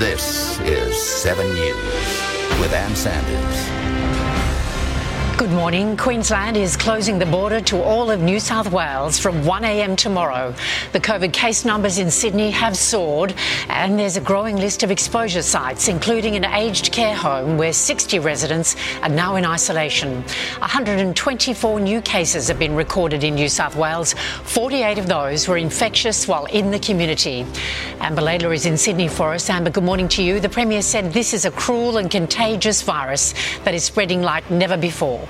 This is 7 News with Ann Sanders. Good morning. Queensland is closing the border to all of New South Wales from 1am tomorrow. The COVID case numbers in Sydney have soared, and there's a growing list of exposure sites, including an aged care home where 60 residents are now in isolation. 124 new cases have been recorded in New South Wales. 48 of those were infectious while in the community. Amber Laidler is in Sydney for us. Amber, good morning to you. The Premier said this is a cruel and contagious virus that is spreading like never before.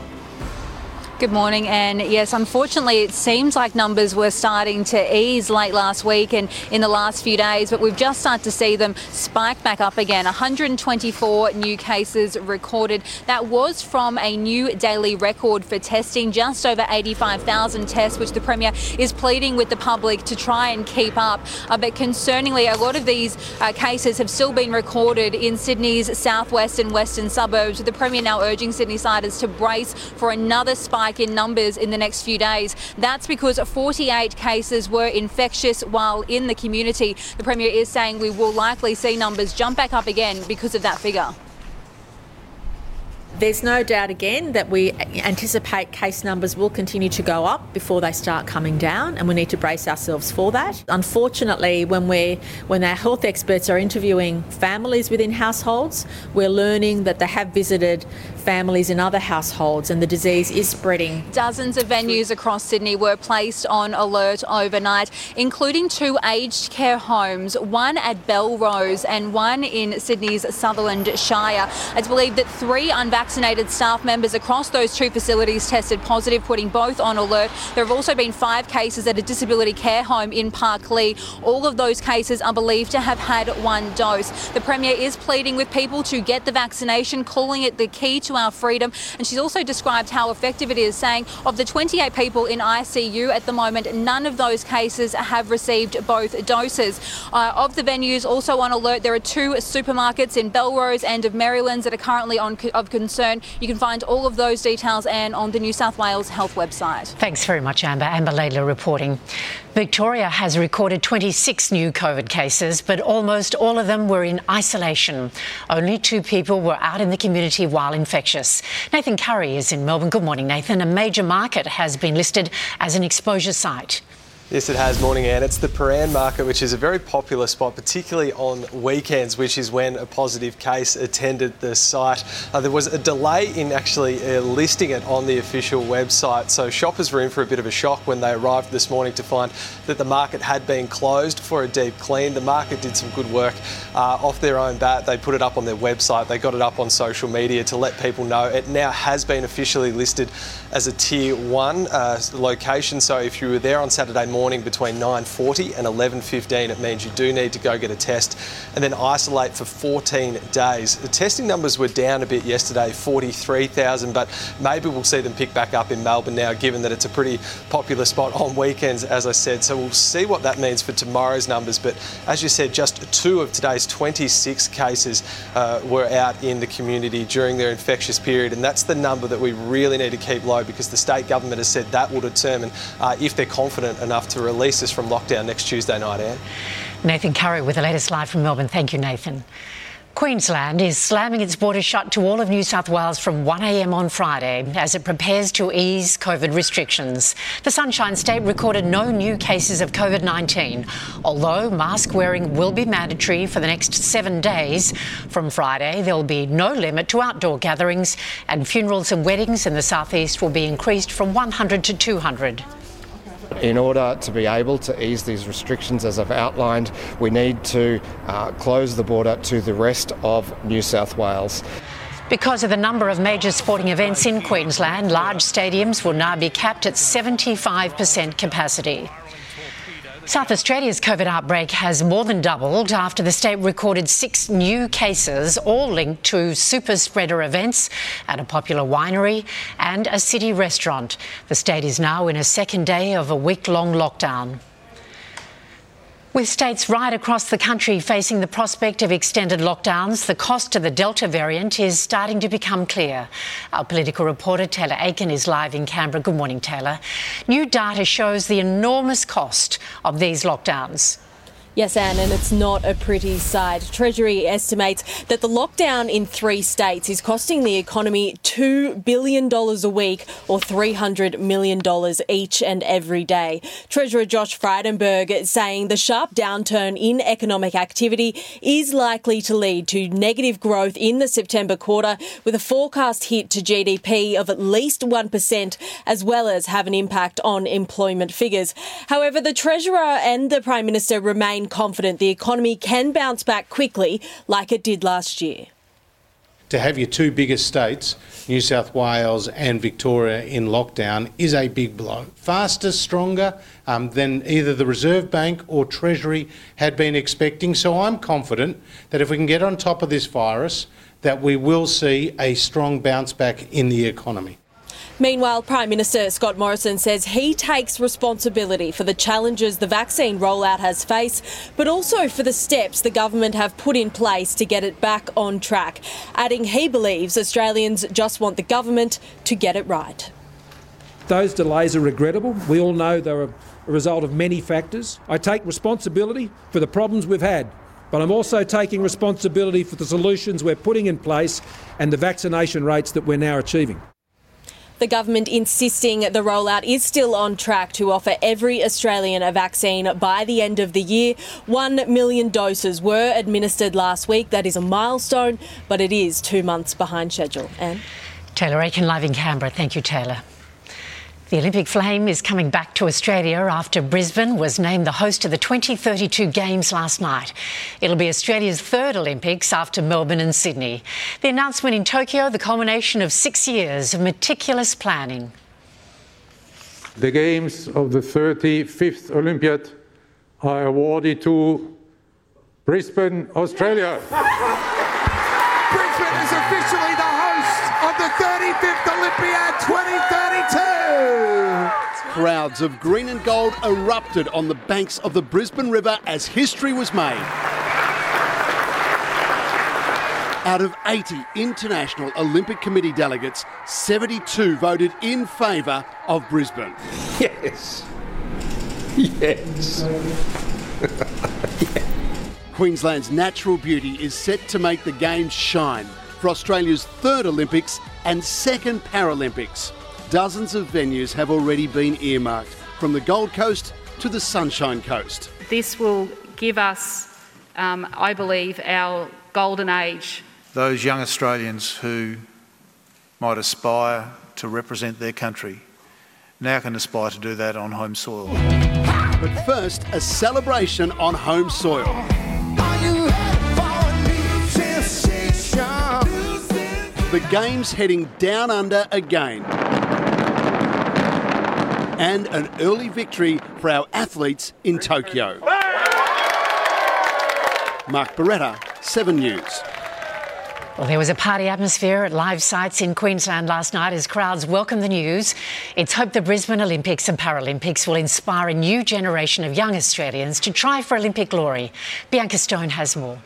Good morning. And yes, unfortunately, it seems like numbers were starting to ease late last week and in the last few days, but we've just started to see them spike back up again. 124 new cases recorded. That was from a new daily record for testing, just over 85,000 tests, which the Premier is pleading with the public to try and keep up. Uh, but concerningly, a lot of these uh, cases have still been recorded in Sydney's southwest and western suburbs, with the Premier now urging Sydneysiders to brace for another spike spike in numbers in the next few days. That's because 48 cases were infectious while in the community. The Premier is saying we will likely see numbers jump back up again because of that figure. There's no doubt again that we anticipate case numbers will continue to go up before they start coming down, and we need to brace ourselves for that. Unfortunately, when we when our health experts are interviewing families within households, we're learning that they have visited families in other households and the disease is spreading. Dozens of venues across Sydney were placed on alert overnight, including two aged care homes, one at Belrose and one in Sydney's Sutherland Shire. It's believed that three unvaccinated staff members across those two facilities tested positive, putting both on alert. There have also been five cases at a disability care home in Parklea. All of those cases are believed to have had one dose. The Premier is pleading with people to get the vaccination, calling it the key to to our freedom. And she's also described how effective it is, saying of the 28 people in ICU at the moment, none of those cases have received both doses. Uh, of the venues also on alert, there are two supermarkets in Belrose and of Merrylands that are currently on of concern. You can find all of those details and on the New South Wales Health website. Thanks very much, Amber. Amber Laidler reporting. Victoria has recorded 26 new COVID cases, but almost all of them were in isolation. Only two people were out in the community while infectious. Nathan Curry is in Melbourne. Good morning, Nathan. A major market has been listed as an exposure site. Yes, it has. Morning, Anne. It's the Prahran market, which is a very popular spot, particularly on weekends, which is when a positive case attended the site. Uh, there was a delay in actually uh, listing it on the official website, so shoppers were in for a bit of a shock when they arrived this morning to find that the market had been closed for a deep clean. The market did some good work uh, off their own bat. They put it up on their website, they got it up on social media to let people know it now has been officially listed as a tier one uh, location. So if you were there on Saturday morning, morning between 9.40 and 11.15. It means you do need to go get a test and then isolate for 14 days. The testing numbers were down a bit yesterday, 43,000, but maybe we'll see them pick back up in Melbourne now, given that it's a pretty popular spot on weekends, as I said. So we'll see what that means for tomorrow's numbers. But as you said, just two of today's 26 cases uh, were out in the community during their infectious period, and that's the number that we really need to keep low because the state government has said that will determine uh, if they're confident enough to release us from lockdown next Tuesday night, Anne. Nathan Curry with the latest live from Melbourne. Thank you, Nathan. Queensland is slamming its border shut to all of New South Wales from 1am on Friday as it prepares to ease COVID restrictions. The Sunshine State recorded no new cases of COVID 19, although mask wearing will be mandatory for the next seven days. From Friday, there will be no limit to outdoor gatherings, and funerals and weddings in the southeast will be increased from 100 to 200. In order to be able to ease these restrictions, as I've outlined, we need to uh, close the border to the rest of New South Wales. Because of the number of major sporting events in Queensland, large stadiums will now be capped at 75% capacity. South Australia's COVID outbreak has more than doubled after the state recorded six new cases, all linked to super spreader events at a popular winery and a city restaurant. The state is now in a second day of a week long lockdown. With states right across the country facing the prospect of extended lockdowns, the cost of the Delta variant is starting to become clear. Our political reporter Taylor Aiken is live in Canberra. Good morning, Taylor. New data shows the enormous cost of these lockdowns. Yes, Anne, and it's not a pretty sight. Treasury estimates that the lockdown in three states is costing the economy $2 billion a week or $300 million each and every day. Treasurer Josh Frydenberg is saying the sharp downturn in economic activity is likely to lead to negative growth in the September quarter with a forecast hit to GDP of at least 1% as well as have an impact on employment figures. However, the Treasurer and the Prime Minister remain confident the economy can bounce back quickly like it did last year. To have your two biggest states, New South Wales and Victoria, in lockdown is a big blow. Faster, stronger um, than either the Reserve Bank or Treasury had been expecting. So I'm confident that if we can get on top of this virus, that we will see a strong bounce back in the economy. Meanwhile, Prime Minister Scott Morrison says he takes responsibility for the challenges the vaccine rollout has faced, but also for the steps the government have put in place to get it back on track, adding he believes Australians just want the government to get it right. Those delays are regrettable. We all know they're a result of many factors. I take responsibility for the problems we've had, but I'm also taking responsibility for the solutions we're putting in place and the vaccination rates that we're now achieving. The government insisting the rollout is still on track to offer every Australian a vaccine by the end of the year. One million doses were administered last week. That is a milestone, but it is two months behind schedule. And Taylor Aiken live in Canberra. Thank you, Taylor. The Olympic flame is coming back to Australia after Brisbane was named the host of the 2032 Games last night. It'll be Australia's third Olympics after Melbourne and Sydney. The announcement in Tokyo, the culmination of six years of meticulous planning. The Games of the 35th Olympiad are awarded to Brisbane, Australia. Brisbane is officially the host of the 35th Olympiad 2032. Crowds of green and gold erupted on the banks of the Brisbane River as history was made. Out of 80 International Olympic Committee delegates, 72 voted in favour of Brisbane. Yes. Yes. Queensland's natural beauty is set to make the Games shine for Australia's third Olympics and second Paralympics. Dozens of venues have already been earmarked, from the Gold Coast to the Sunshine Coast. This will give us, um, I believe, our golden age. Those young Australians who might aspire to represent their country now can aspire to do that on home soil. But first, a celebration on home soil. The game's heading down under again. And an early victory for our athletes in Tokyo. Mark Beretta, 7 News. Well, there was a party atmosphere at live sites in Queensland last night as crowds welcomed the news. It's hoped the Brisbane Olympics and Paralympics will inspire a new generation of young Australians to try for Olympic glory. Bianca Stone has more.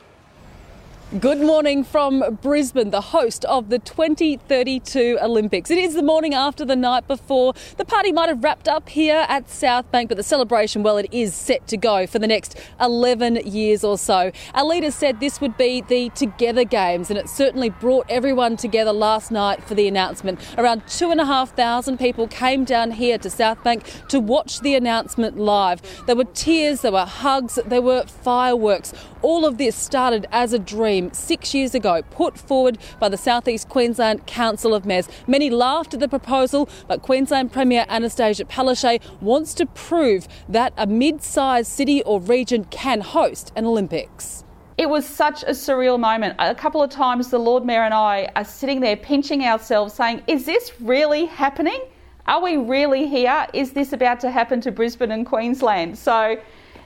Good morning from Brisbane, the host of the 2032 Olympics. It is the morning after the night before. The party might have wrapped up here at South Bank, but the celebration, well, it is set to go for the next 11 years or so. Our leaders said this would be the Together Games, and it certainly brought everyone together last night for the announcement. Around 2,500 people came down here to South Bank to watch the announcement live. There were tears, there were hugs, there were fireworks. All of this started as a dream six years ago, put forward by the Southeast Queensland Council of Mayors. Many laughed at the proposal, but Queensland Premier Annastacia Palaszczuk wants to prove that a mid-sized city or region can host an Olympics. It was such a surreal moment. A couple of times, the Lord Mayor and I are sitting there pinching ourselves, saying, Is this really happening? Are we really here? Is this about to happen to Brisbane and Queensland? So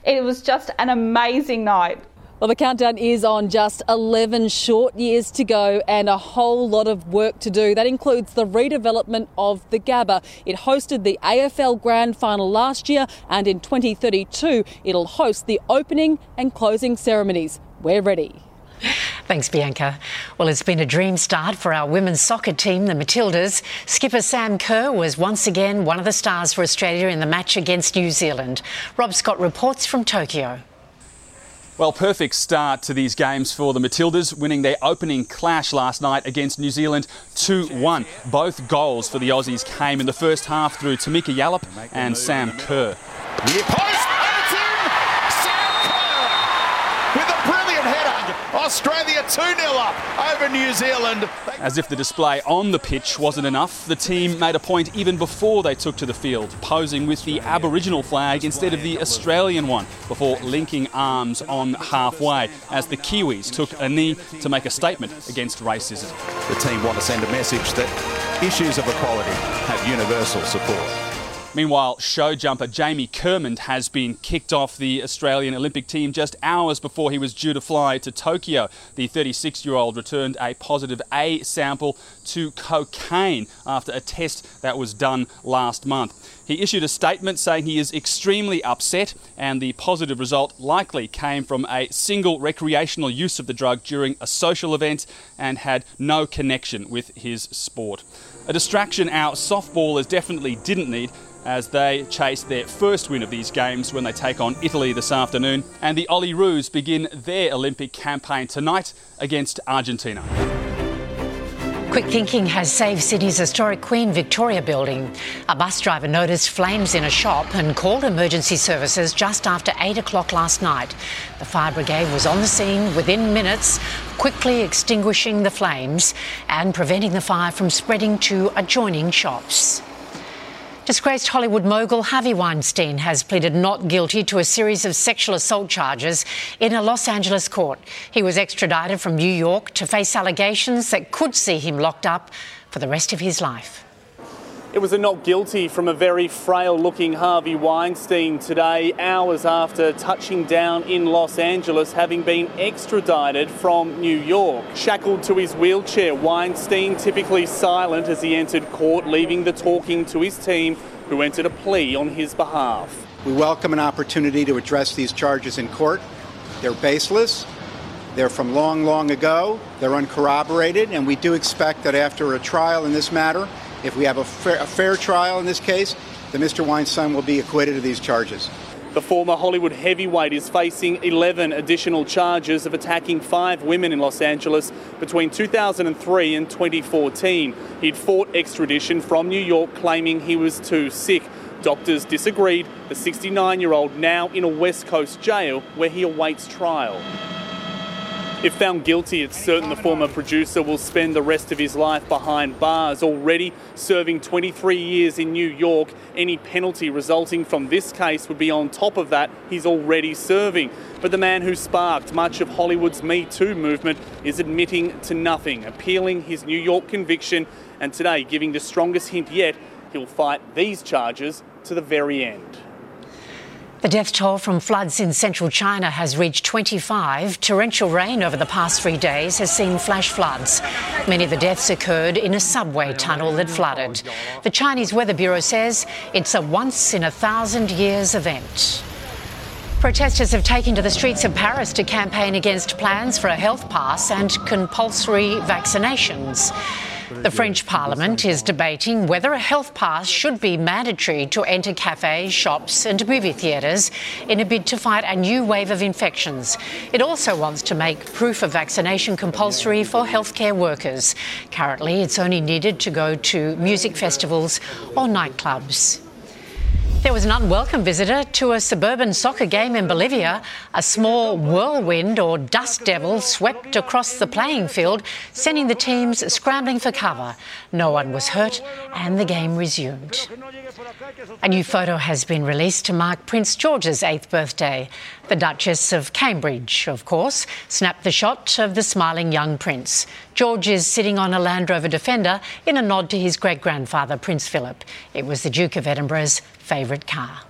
it was just an amazing night. Well, the countdown is on just 11 short years to go and a whole lot of work to do. That includes the redevelopment of the Gabba. It hosted the AFL Grand Final last year, and in 2032, it'll host the opening and closing ceremonies. We're ready. Thanks, Bianca. Well, it's been a dream start for our women's soccer team, the Matildas. Skipper Sam Kerr was once again one of the stars for Australia in the match against New Zealand. Rob Scott reports from Tokyo. Well, perfect start to these games for the Matildas, winning their opening clash last night against New Zealand 2 1. Both goals for the Aussies came in the first half through Tameka Yallop and Sam Kerr. Near post, and it's in! Sam Kerr with a brilliant header. Australia 2 0 up over New Zealand. As if the display on the pitch wasn't enough, the team made a point even before they took to the field, posing with the Aboriginal flag instead of the Australian one, before linking arms on halfway as the Kiwis took a knee to make a statement against racism. The team want to send a message that issues of equality have universal support. Meanwhile, show jumper Jamie Kermond has been kicked off the Australian Olympic team just hours before he was due to fly to Tokyo. The 36 year old returned a positive A sample to cocaine after a test that was done last month. He issued a statement saying he is extremely upset and the positive result likely came from a single recreational use of the drug during a social event and had no connection with his sport. A distraction our softballers definitely didn't need as they chase their first win of these games when they take on Italy this afternoon. And the Olyroos begin their Olympic campaign tonight against Argentina. Quick thinking has saved Sydney's historic Queen Victoria building. A bus driver noticed flames in a shop and called emergency services just after 8 o'clock last night. The fire brigade was on the scene within minutes, quickly extinguishing the flames and preventing the fire from spreading to adjoining shops. Disgraced Hollywood mogul Harvey Weinstein has pleaded not guilty to a series of sexual assault charges in a Los Angeles court. He was extradited from New York to face allegations that could see him locked up for the rest of his life. It was a not guilty from a very frail looking Harvey Weinstein today, hours after touching down in Los Angeles, having been extradited from New York. Shackled to his wheelchair, Weinstein typically silent as he entered court, leaving the talking to his team, who entered a plea on his behalf. We welcome an opportunity to address these charges in court. They're baseless. They're from long, long ago. They're uncorroborated, and we do expect that after a trial in this matter, if we have a fair, a fair trial in this case, that Mr. Weinstein will be acquitted of these charges. The former Hollywood heavyweight is facing 11 additional charges of attacking five women in Los Angeles between 2003 and 2014. He'd fought extradition from New York, claiming he was too sick. Doctors disagreed. The 69 year old now in a West Coast jail where he awaits trial. If found guilty, it's certain the former producer will spend the rest of his life behind bars. Already serving 23 years in New York, any penalty resulting from this case would be on top of that he's already serving. But the man who sparked much of Hollywood's Me Too movement is admitting to nothing, appealing his New York conviction, and today giving the strongest hint yet he'll fight these charges to the very end. The death toll from floods in central China has reached 25. Torrential rain over the past three days has seen flash floods. Many of the deaths occurred in a subway tunnel that flooded. The Chinese Weather Bureau says it's a once in a thousand years event. Protesters have taken to the streets of Paris to campaign against plans for a health pass and compulsory vaccinations. The French Parliament is debating whether a health pass should be mandatory to enter cafes, shops, and movie theatres in a bid to fight a new wave of infections. It also wants to make proof of vaccination compulsory for healthcare workers. Currently, it's only needed to go to music festivals or nightclubs. There was an unwelcome visitor to a suburban soccer game in Bolivia. A small whirlwind or dust devil swept across the playing field, sending the teams scrambling for cover. No one was hurt, and the game resumed. A new photo has been released to mark Prince George's eighth birthday. The Duchess of Cambridge, of course, snapped the shot of the smiling young prince. George is sitting on a Land Rover Defender in a nod to his great grandfather, Prince Philip. It was the Duke of Edinburgh's favourite car.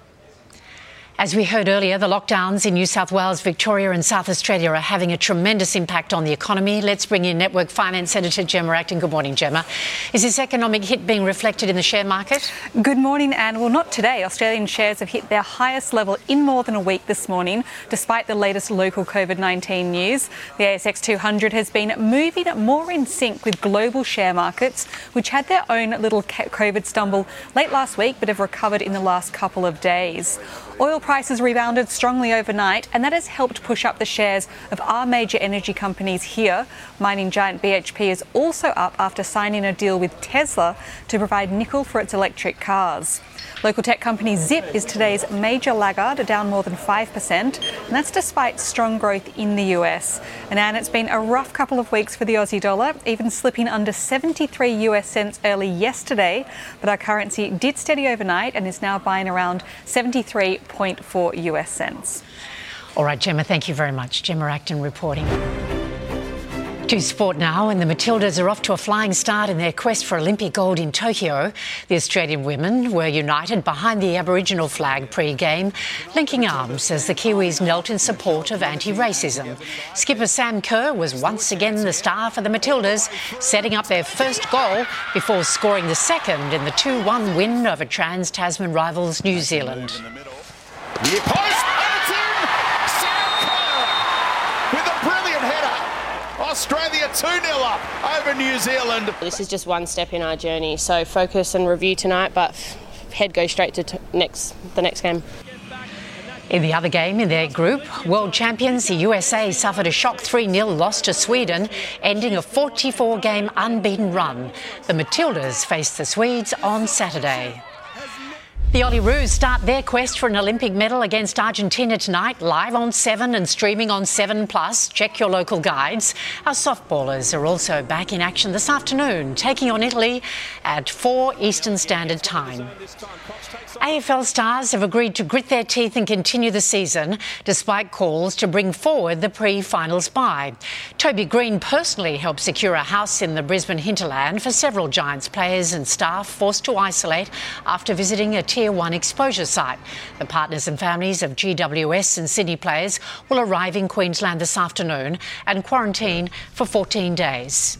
As we heard earlier, the lockdowns in New South Wales, Victoria, and South Australia are having a tremendous impact on the economy. Let's bring in Network Finance Editor Gemma Acton. Good morning, Gemma. Is this economic hit being reflected in the share market? Good morning, Anne. Well, not today. Australian shares have hit their highest level in more than a week this morning, despite the latest local COVID 19 news. The ASX 200 has been moving more in sync with global share markets, which had their own little COVID stumble late last week but have recovered in the last couple of days. Oil prices rebounded strongly overnight, and that has helped push up the shares of our major energy companies here. Mining giant BHP is also up after signing a deal with Tesla to provide nickel for its electric cars. Local tech company Zip is today's major laggard, down more than 5%, and that's despite strong growth in the US. And Anne, it's been a rough couple of weeks for the Aussie dollar, even slipping under 73 US cents early yesterday, but our currency did steady overnight and is now buying around 73.4 US cents. All right, Gemma, thank you very much. Gemma Acton reporting. To sport now, and the Matildas are off to a flying start in their quest for Olympic gold in Tokyo. The Australian women were united behind the Aboriginal flag pre game, linking arms as the Kiwis knelt in support of anti racism. Skipper Sam Kerr was once again the star for the Matildas, setting up their first goal before scoring the second in the 2 1 win over trans Tasman rivals New Zealand. Near post, and it's in! Sam Kerr with a brilliant header. Australia 2 0 up over New Zealand. This is just one step in our journey, so focus and review tonight, but head goes straight to t- next the next game. In the other game in their group, world champions the USA suffered a shock 3 0 loss to Sweden, ending a 44 game unbeaten run. The Matildas face the Swedes on Saturday. The Olyroos start their quest for an Olympic medal against Argentina tonight, live on 7 and streaming on 7 Plus. Check your local guides. Our softballers are also back in action this afternoon, taking on Italy at 4 Eastern Standard Time. AFL stars have agreed to grit their teeth and continue the season, despite calls to bring forward the pre-finals bye. Toby Greene personally helped secure a house in the Brisbane hinterland for several Giants players and staff forced to isolate after visiting a Tier 1 exposure site. The partners and families of GWS and Sydney players will arrive in Queensland this afternoon and quarantine for 14 days.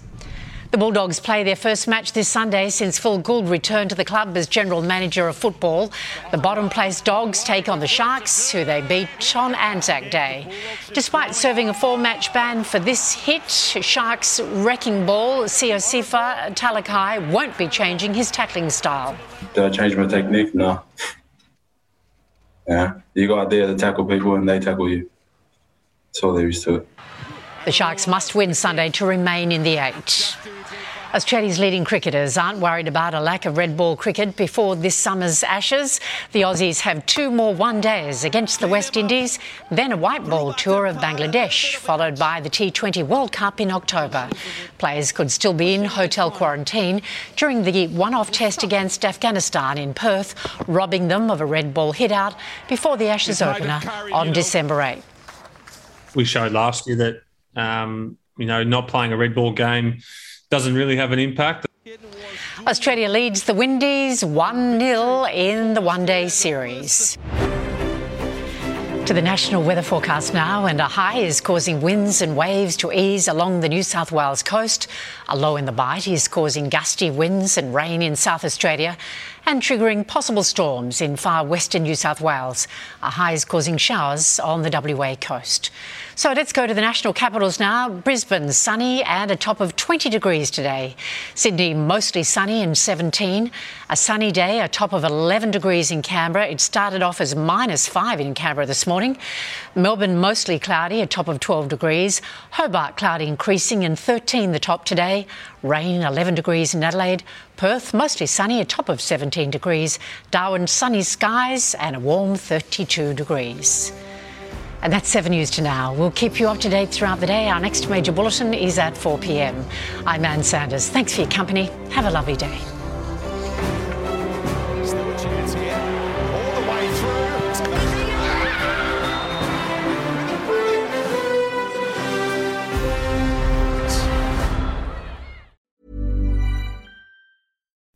The Bulldogs play their first match this Sunday since Phil Gould returned to the club as general manager of football. The bottom placed Dogs take on the Sharks, who they beat on Anzac Day. Despite serving a four match ban for this hit, Sharks wrecking ball Siosifa Talakai won't be changing his tackling style. Did I change my technique? No. Yeah, you go out there to tackle people and they tackle you. That's all there is to it. The Sharks must win Sunday to remain in the eight. Australia's leading cricketers aren't worried about a lack of red ball cricket before this summer's Ashes. The Aussies have two more one days against the West Indies, then a white ball tour of Bangladesh, followed by the T20 World Cup in October. Players could still be in hotel quarantine during the one off test against Afghanistan in Perth, robbing them of a red ball hit out before the Ashes opener on December 8. We showed last year that, um, you know, not playing a red ball game doesn't really have an impact. Australia leads the Windies 1 0 in the one day series. To the national weather forecast now, and a high is causing winds and waves to ease along the New South Wales coast. A low in the Bight is causing gusty winds and rain in South Australia. And triggering possible storms in far western New South Wales. A high is causing showers on the WA coast. So let's go to the national capitals now. Brisbane, sunny and a top of 20 degrees today. Sydney, mostly sunny and 17. A sunny day, a top of 11 degrees in Canberra. It started off as minus 5 in Canberra this morning. Melbourne, mostly cloudy, a top of 12 degrees. Hobart, cloudy increasing and 13 the top today. Rain, 11 degrees in Adelaide. Perth, mostly sunny, a top of 17 degrees. Darwin, sunny skies and a warm 32 degrees. And that's 7 News to now. We'll keep you up to date throughout the day. Our next major bulletin is at 4 p.m. I'm Ann Sanders. Thanks for your company. Have a lovely day.